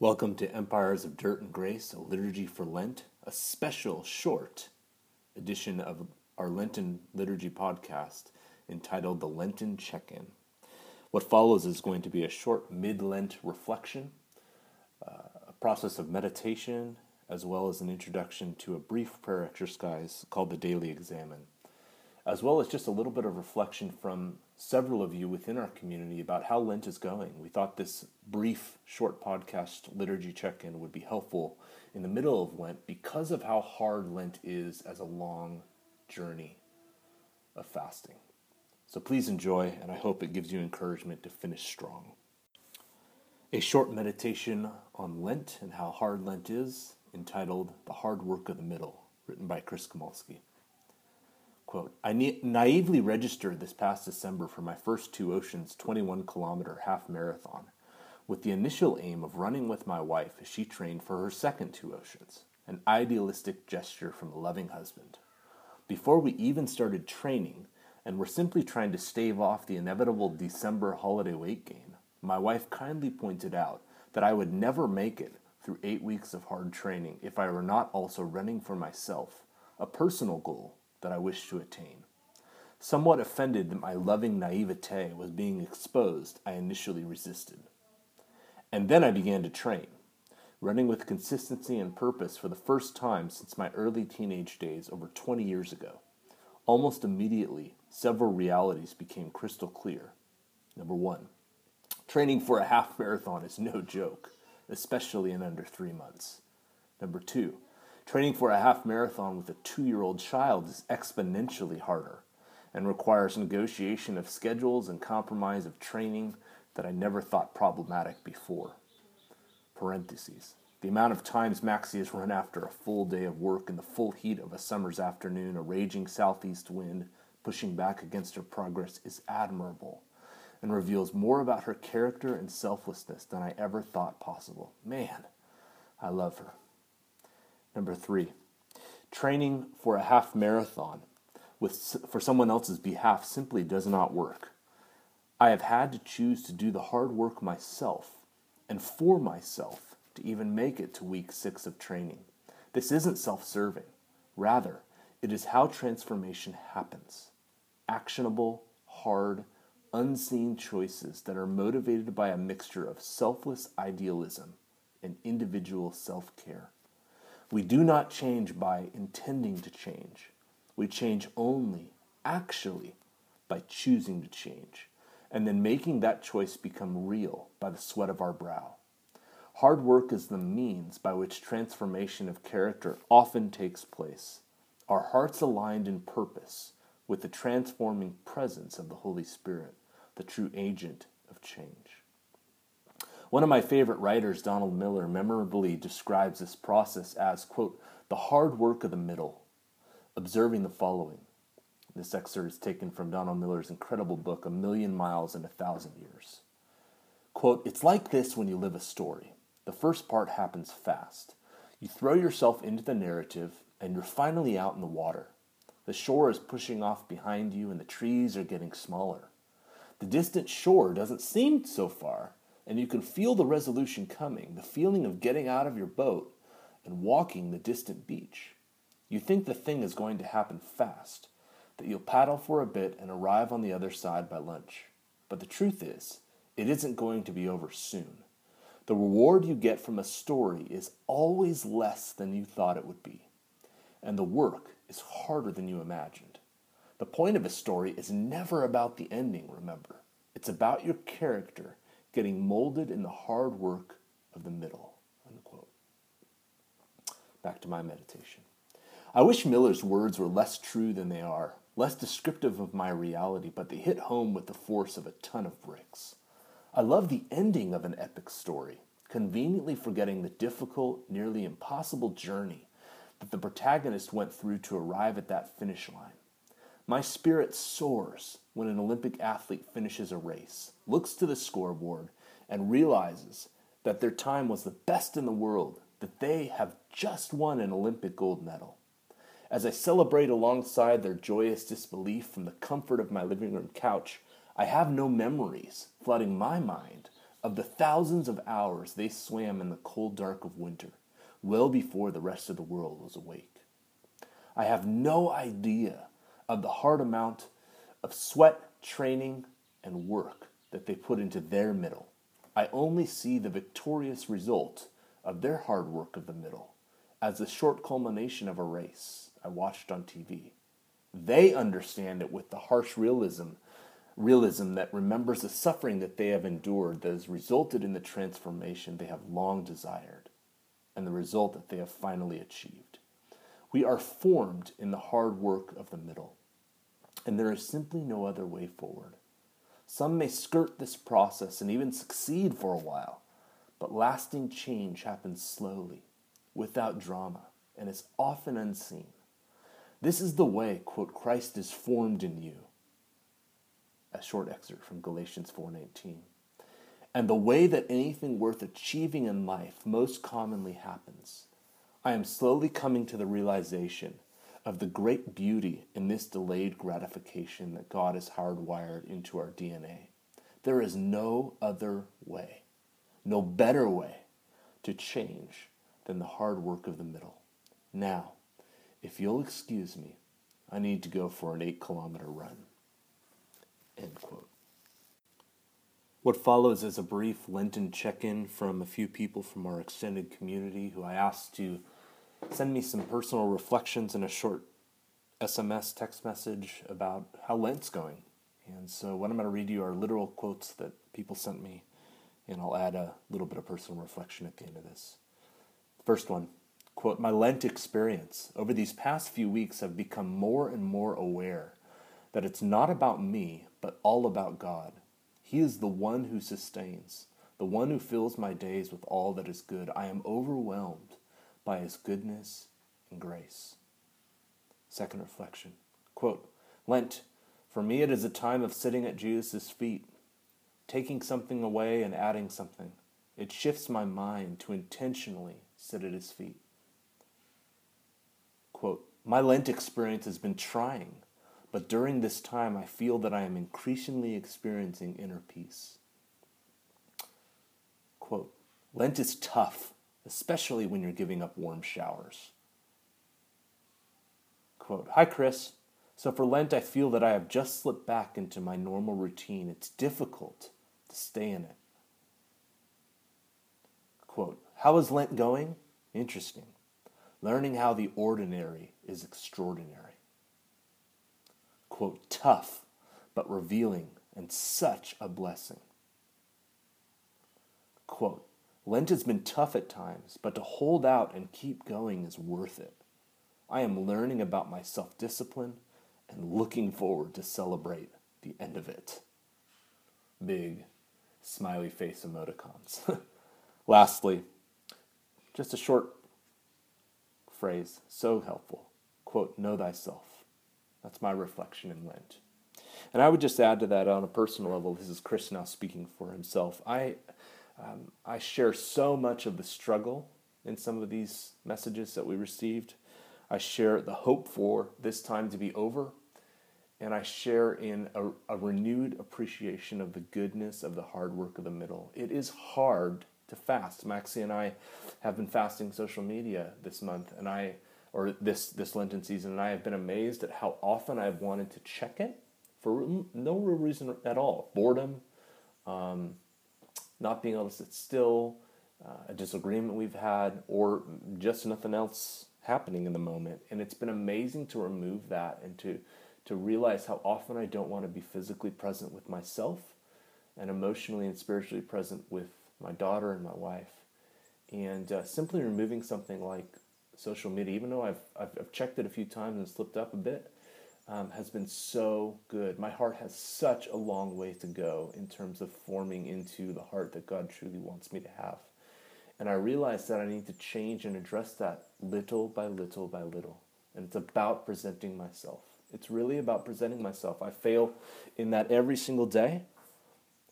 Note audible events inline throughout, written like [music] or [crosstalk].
Welcome to Empires of Dirt and Grace, a liturgy for Lent, a special short edition of our Lenten liturgy podcast entitled The Lenten Check In. What follows is going to be a short mid Lent reflection, uh, a process of meditation, as well as an introduction to a brief prayer exercise called the Daily Examen, as well as just a little bit of reflection from several of you within our community about how Lent is going. We thought this brief, short podcast liturgy check in would be helpful in the middle of Lent because of how hard Lent is as a long journey of fasting. So please enjoy, and I hope it gives you encouragement to finish strong. A short meditation on Lent and how hard Lent is, entitled The Hard Work of the Middle, written by Chris Komulski. Quote, I na- naively registered this past December for my first two oceans 21 kilometer half marathon with the initial aim of running with my wife as she trained for her second two oceans, an idealistic gesture from a loving husband. Before we even started training and were simply trying to stave off the inevitable December holiday weight gain, my wife kindly pointed out that I would never make it through eight weeks of hard training if I were not also running for myself, a personal goal that I wished to attain. Somewhat offended that my loving naivete was being exposed, I initially resisted. And then I began to train, running with consistency and purpose for the first time since my early teenage days over 20 years ago. Almost immediately, several realities became crystal clear. Number one, training for a half marathon is no joke, especially in under three months. Number two, Training for a half marathon with a two year old child is exponentially harder and requires negotiation of schedules and compromise of training that I never thought problematic before. Parentheses. The amount of times Maxie has run after a full day of work in the full heat of a summer's afternoon, a raging southeast wind pushing back against her progress is admirable and reveals more about her character and selflessness than I ever thought possible. Man, I love her. Number three, training for a half marathon with, for someone else's behalf simply does not work. I have had to choose to do the hard work myself and for myself to even make it to week six of training. This isn't self serving. Rather, it is how transformation happens actionable, hard, unseen choices that are motivated by a mixture of selfless idealism and individual self care. We do not change by intending to change. We change only, actually, by choosing to change, and then making that choice become real by the sweat of our brow. Hard work is the means by which transformation of character often takes place. Our hearts aligned in purpose with the transforming presence of the Holy Spirit, the true agent of change. One of my favorite writers, Donald Miller, memorably describes this process as, quote, the hard work of the middle, observing the following. This excerpt is taken from Donald Miller's incredible book, A Million Miles in a Thousand Years. Quote, It's like this when you live a story. The first part happens fast. You throw yourself into the narrative, and you're finally out in the water. The shore is pushing off behind you, and the trees are getting smaller. The distant shore doesn't seem so far, and you can feel the resolution coming, the feeling of getting out of your boat and walking the distant beach. You think the thing is going to happen fast, that you'll paddle for a bit and arrive on the other side by lunch. But the truth is, it isn't going to be over soon. The reward you get from a story is always less than you thought it would be, and the work is harder than you imagined. The point of a story is never about the ending, remember. It's about your character getting molded in the hard work of the middle. Unquote. Back to my meditation. I wish Miller's words were less true than they are, less descriptive of my reality, but they hit home with the force of a ton of bricks. I love the ending of an epic story, conveniently forgetting the difficult, nearly impossible journey that the protagonist went through to arrive at that finish line. My spirit soars when an Olympic athlete finishes a race, looks to the scoreboard, and realizes that their time was the best in the world, that they have just won an Olympic gold medal. As I celebrate alongside their joyous disbelief from the comfort of my living room couch, I have no memories flooding my mind of the thousands of hours they swam in the cold dark of winter, well before the rest of the world was awake. I have no idea of the hard amount of sweat, training, and work that they put into their middle. I only see the victorious result of their hard work of the middle as the short culmination of a race I watched on TV. They understand it with the harsh realism realism that remembers the suffering that they have endured that has resulted in the transformation they have long desired and the result that they have finally achieved. We are formed in the hard work of the middle, and there is simply no other way forward. Some may skirt this process and even succeed for a while, but lasting change happens slowly, without drama, and is often unseen. This is the way, quote, Christ is formed in you a short excerpt from Galatians 4:19. And the way that anything worth achieving in life most commonly happens, I am slowly coming to the realization of the great beauty in this delayed gratification that God has hardwired into our DNA. There is no other way, no better way to change than the hard work of the middle. Now, if you'll excuse me, I need to go for an eight kilometer run. End quote. What follows is a brief Lenten check in from a few people from our extended community who I asked to send me some personal reflections in a short SMS text message about how Lent's going. And so, what I'm going to read you are literal quotes that people sent me, and I'll add a little bit of personal reflection at the end of this. First one quote, My Lent experience over these past few weeks have become more and more aware that it's not about me, but all about God. He is the one who sustains, the one who fills my days with all that is good. I am overwhelmed by his goodness and grace. Second reflection quote, Lent, for me it is a time of sitting at Jesus' feet, taking something away and adding something. It shifts my mind to intentionally sit at his feet. Quote, My Lent experience has been trying but during this time, I feel that I am increasingly experiencing inner peace. Quote Lent is tough, especially when you're giving up warm showers. Quote Hi, Chris. So for Lent, I feel that I have just slipped back into my normal routine. It's difficult to stay in it. Quote How is Lent going? Interesting. Learning how the ordinary is extraordinary quote, tough, but revealing and such a blessing. Quote, Lent has been tough at times, but to hold out and keep going is worth it. I am learning about my self discipline and looking forward to celebrate the end of it. Big smiley face emoticons. [laughs] Lastly, just a short phrase, so helpful. Quote, know thyself. That's my reflection in Lent. And I would just add to that on a personal level, this is Chris now speaking for himself. I, um, I share so much of the struggle in some of these messages that we received. I share the hope for this time to be over. And I share in a, a renewed appreciation of the goodness of the hard work of the middle. It is hard to fast. Maxie and I have been fasting social media this month, and I or this this Lenten season, and I have been amazed at how often I've wanted to check it for no real reason at all. Boredom, um, not being able to sit still, uh, a disagreement we've had, or just nothing else happening in the moment. And it's been amazing to remove that and to to realize how often I don't want to be physically present with myself and emotionally and spiritually present with my daughter and my wife. And uh, simply removing something like social media, even though I've, I've, I've checked it a few times and slipped up a bit, um, has been so good. My heart has such a long way to go in terms of forming into the heart that God truly wants me to have. And I realized that I need to change and address that little by little by little. And it's about presenting myself. It's really about presenting myself. I fail in that every single day,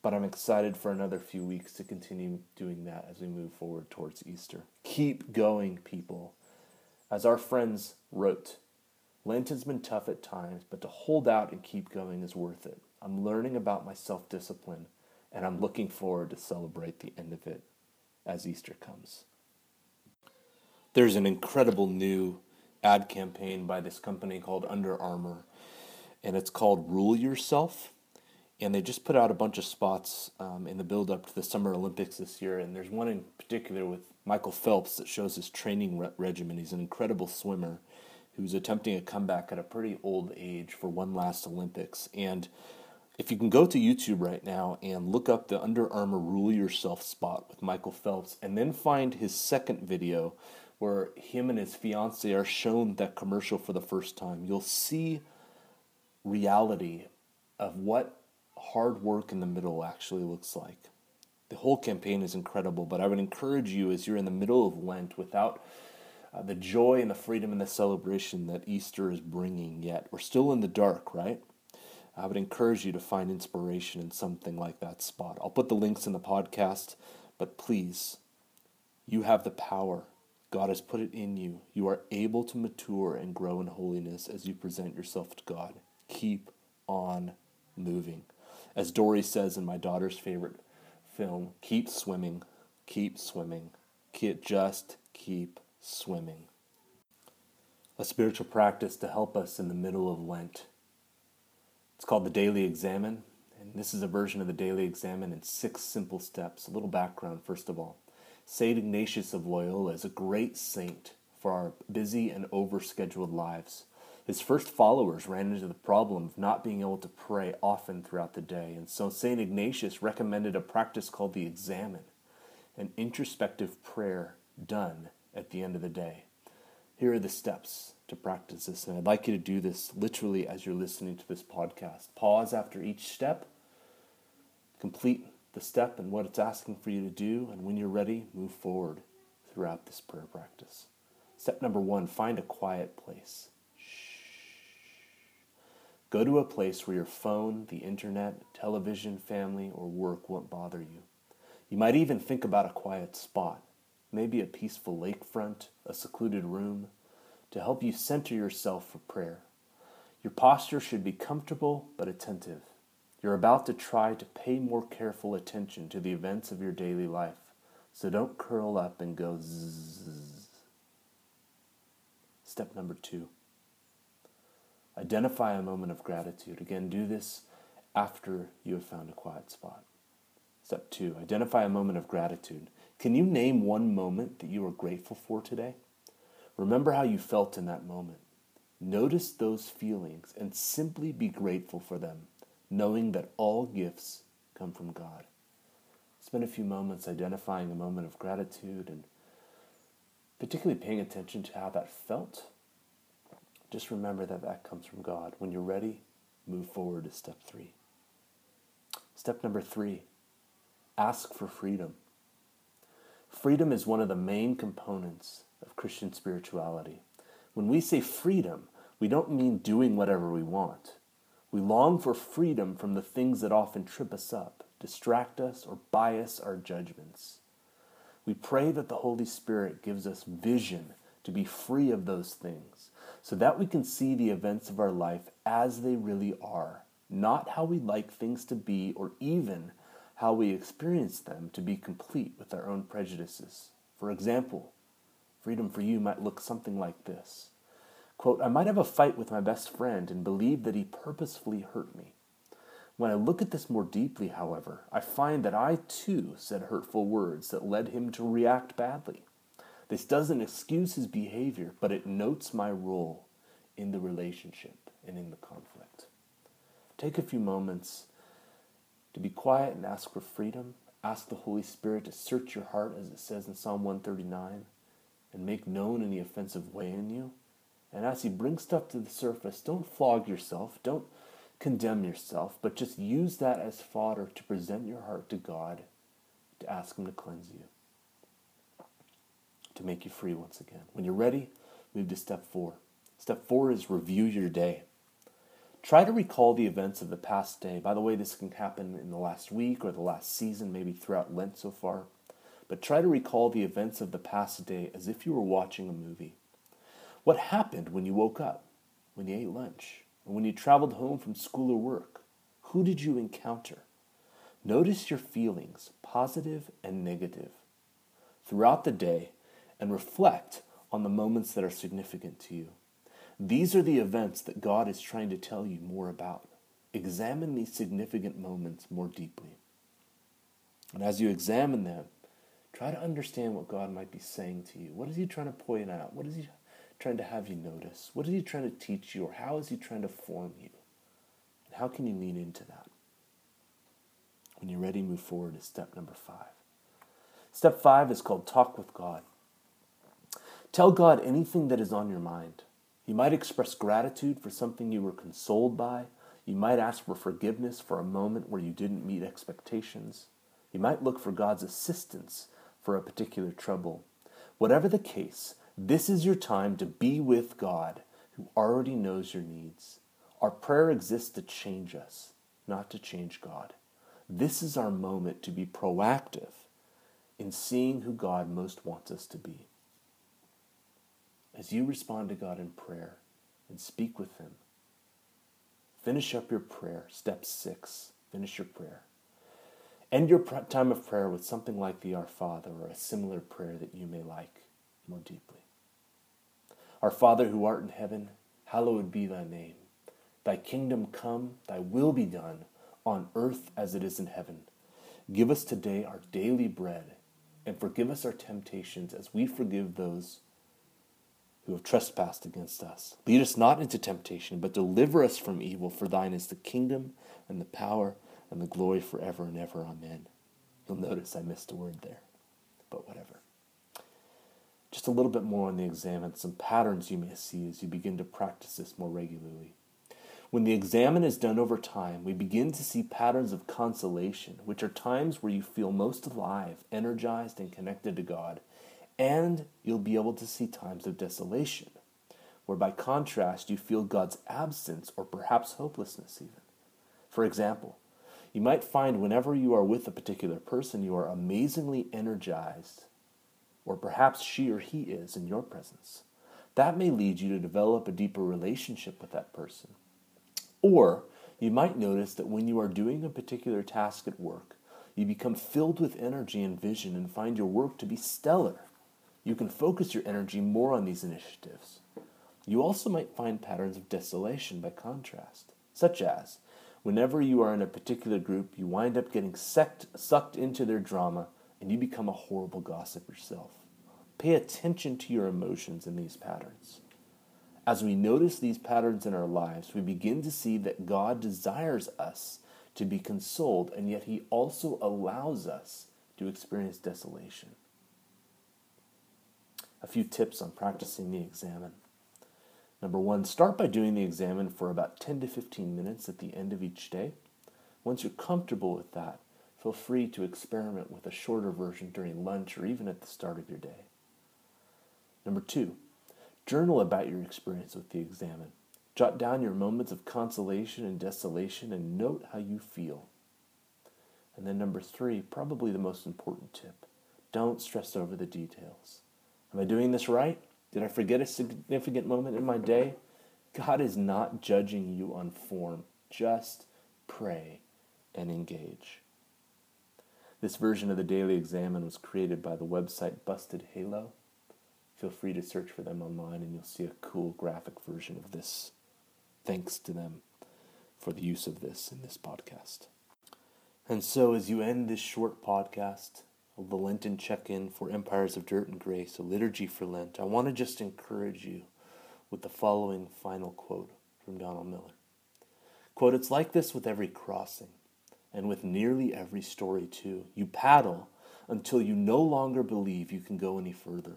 but I'm excited for another few weeks to continue doing that as we move forward towards Easter. Keep going, people. As our friends wrote, Lent has been tough at times, but to hold out and keep going is worth it. I'm learning about my self discipline and I'm looking forward to celebrate the end of it as Easter comes. There's an incredible new ad campaign by this company called Under Armour, and it's called Rule Yourself. And they just put out a bunch of spots um, in the build up to the Summer Olympics this year. And there's one in particular with Michael Phelps that shows his training re- regimen. He's an incredible swimmer who's attempting a comeback at a pretty old age for one last Olympics. And if you can go to YouTube right now and look up the Under Armour Rule Yourself spot with Michael Phelps, and then find his second video where him and his fiance are shown that commercial for the first time, you'll see reality of what hard work in the middle actually looks like. The whole campaign is incredible, but I would encourage you as you're in the middle of Lent without uh, the joy and the freedom and the celebration that Easter is bringing yet. We're still in the dark, right? I would encourage you to find inspiration in something like that spot. I'll put the links in the podcast, but please, you have the power. God has put it in you. You are able to mature and grow in holiness as you present yourself to God. Keep on moving. As Dory says in my daughter's favorite film, keep swimming, keep swimming, keep, just keep swimming. A spiritual practice to help us in the middle of Lent it's called the Daily Examen, and this is a version of the Daily Examen in six simple steps. A little background, first of all. Saint Ignatius of Loyola is a great saint for our busy and overscheduled lives. His first followers ran into the problem of not being able to pray often throughout the day, and so St. Ignatius recommended a practice called the Examen, an introspective prayer done at the end of the day. Here are the steps to practice this. And I'd like you to do this literally as you're listening to this podcast. Pause after each step, complete the step and what it's asking for you to do, and when you're ready, move forward throughout this prayer practice. Step number one find a quiet place. Go to a place where your phone, the internet, television, family, or work won't bother you. You might even think about a quiet spot, maybe a peaceful lakefront, a secluded room, to help you center yourself for prayer. Your posture should be comfortable but attentive. You're about to try to pay more careful attention to the events of your daily life, so don't curl up and go zzz. Step number two identify a moment of gratitude. Again, do this after you have found a quiet spot. Step two identify a moment of gratitude. Can you name one moment that you are grateful for today? Remember how you felt in that moment. Notice those feelings and simply be grateful for them, knowing that all gifts come from God. Spend a few moments identifying a moment of gratitude and particularly paying attention to how that felt. Just remember that that comes from God. When you're ready, move forward to step three. Step number three ask for freedom. Freedom is one of the main components of Christian spirituality. When we say freedom, we don't mean doing whatever we want. We long for freedom from the things that often trip us up, distract us, or bias our judgments. We pray that the Holy Spirit gives us vision to be free of those things so that we can see the events of our life as they really are, not how we like things to be or even how we experience them to be complete with our own prejudices. For example, Freedom for you might look something like this. Quote, I might have a fight with my best friend and believe that he purposefully hurt me. When I look at this more deeply, however, I find that I too said hurtful words that led him to react badly. This doesn't excuse his behavior, but it notes my role in the relationship and in the conflict. Take a few moments to be quiet and ask for freedom. Ask the Holy Spirit to search your heart, as it says in Psalm 139 and make known any offensive way in you. And as He brings stuff to the surface, don't flog yourself, don't condemn yourself, but just use that as fodder to present your heart to God, to ask Him to cleanse you, to make you free once again. When you're ready, move to step four. Step four is review your day. Try to recall the events of the past day. By the way, this can happen in the last week or the last season, maybe throughout Lent so far but try to recall the events of the past day as if you were watching a movie. What happened when you woke up, when you ate lunch, or when you traveled home from school or work? Who did you encounter? Notice your feelings, positive and negative, throughout the day and reflect on the moments that are significant to you. These are the events that God is trying to tell you more about. Examine these significant moments more deeply. And as you examine them, try to understand what God might be saying to you. What is He trying to point out? What is He trying to have you notice? What is He trying to teach you, or how is He trying to form you? And how can you lean into that? When you're ready, move forward to step number five. Step five is called Talk with God. Tell God anything that is on your mind. You might express gratitude for something you were consoled by. You might ask for forgiveness for a moment where you didn't meet expectations. You might look for God's assistance for a particular trouble. Whatever the case, this is your time to be with God who already knows your needs. Our prayer exists to change us, not to change God. This is our moment to be proactive in seeing who God most wants us to be. As you respond to God in prayer and speak with Him, finish up your prayer. Step six finish your prayer. End your time of prayer with something like the Our Father or a similar prayer that you may like more deeply. Our Father who art in heaven, hallowed be thy name. Thy kingdom come, thy will be done on earth as it is in heaven. Give us today our daily bread, and forgive us our temptations as we forgive those who have trespassed against us. Lead us not into temptation, but deliver us from evil. For thine is the kingdom, and the power, and the glory forever and ever. Amen. You'll notice I missed a word there, but whatever. Just a little bit more on the examen and some patterns you may see as you begin to practice this more regularly. When the examen is done over time, we begin to see patterns of consolation, which are times where you feel most alive, energized, and connected to God. And you'll be able to see times of desolation, where by contrast you feel God's absence or perhaps hopelessness, even. For example, you might find whenever you are with a particular person, you are amazingly energized, or perhaps she or he is in your presence. That may lead you to develop a deeper relationship with that person or you might notice that when you are doing a particular task at work, you become filled with energy and vision and find your work to be stellar. You can focus your energy more on these initiatives. You also might find patterns of desolation by contrast, such as whenever you are in a particular group, you wind up getting sucked, sucked into their drama and you become a horrible gossip yourself. Pay attention to your emotions in these patterns. As we notice these patterns in our lives, we begin to see that God desires us to be consoled, and yet He also allows us to experience desolation. A few tips on practicing the examen. Number one, start by doing the examen for about 10 to 15 minutes at the end of each day. Once you're comfortable with that, feel free to experiment with a shorter version during lunch or even at the start of your day. Number two, Journal about your experience with the examen. Jot down your moments of consolation and desolation and note how you feel. And then, number three, probably the most important tip don't stress over the details. Am I doing this right? Did I forget a significant moment in my day? God is not judging you on form. Just pray and engage. This version of the Daily Examen was created by the website Busted Halo feel free to search for them online and you'll see a cool graphic version of this. Thanks to them for the use of this in this podcast. And so, as you end this short podcast the Lenten check in for Empires of Dirt and Grace, a liturgy for Lent, I want to just encourage you with the following final quote from Donald Miller. Quote, It's like this with every crossing, and with nearly every story, too. You paddle until you no longer believe you can go any further.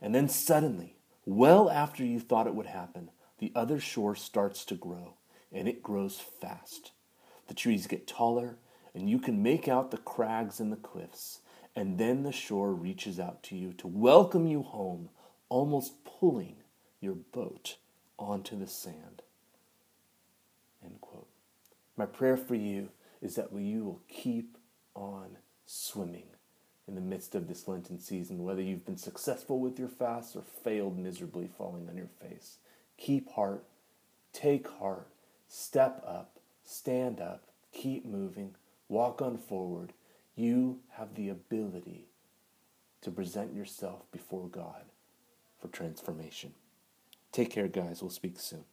And then suddenly, well after you thought it would happen, the other shore starts to grow, and it grows fast. The trees get taller, and you can make out the crags and the cliffs, and then the shore reaches out to you to welcome you home, almost pulling your boat onto the sand. End quote. My prayer for you is that you will keep on swimming in the midst of this Lenten season, whether you've been successful with your fast or failed miserably falling on your face. Keep heart, take heart, step up, stand up, keep moving, Walk on forward. You have the ability to present yourself before God for transformation. Take care, guys. We'll speak soon.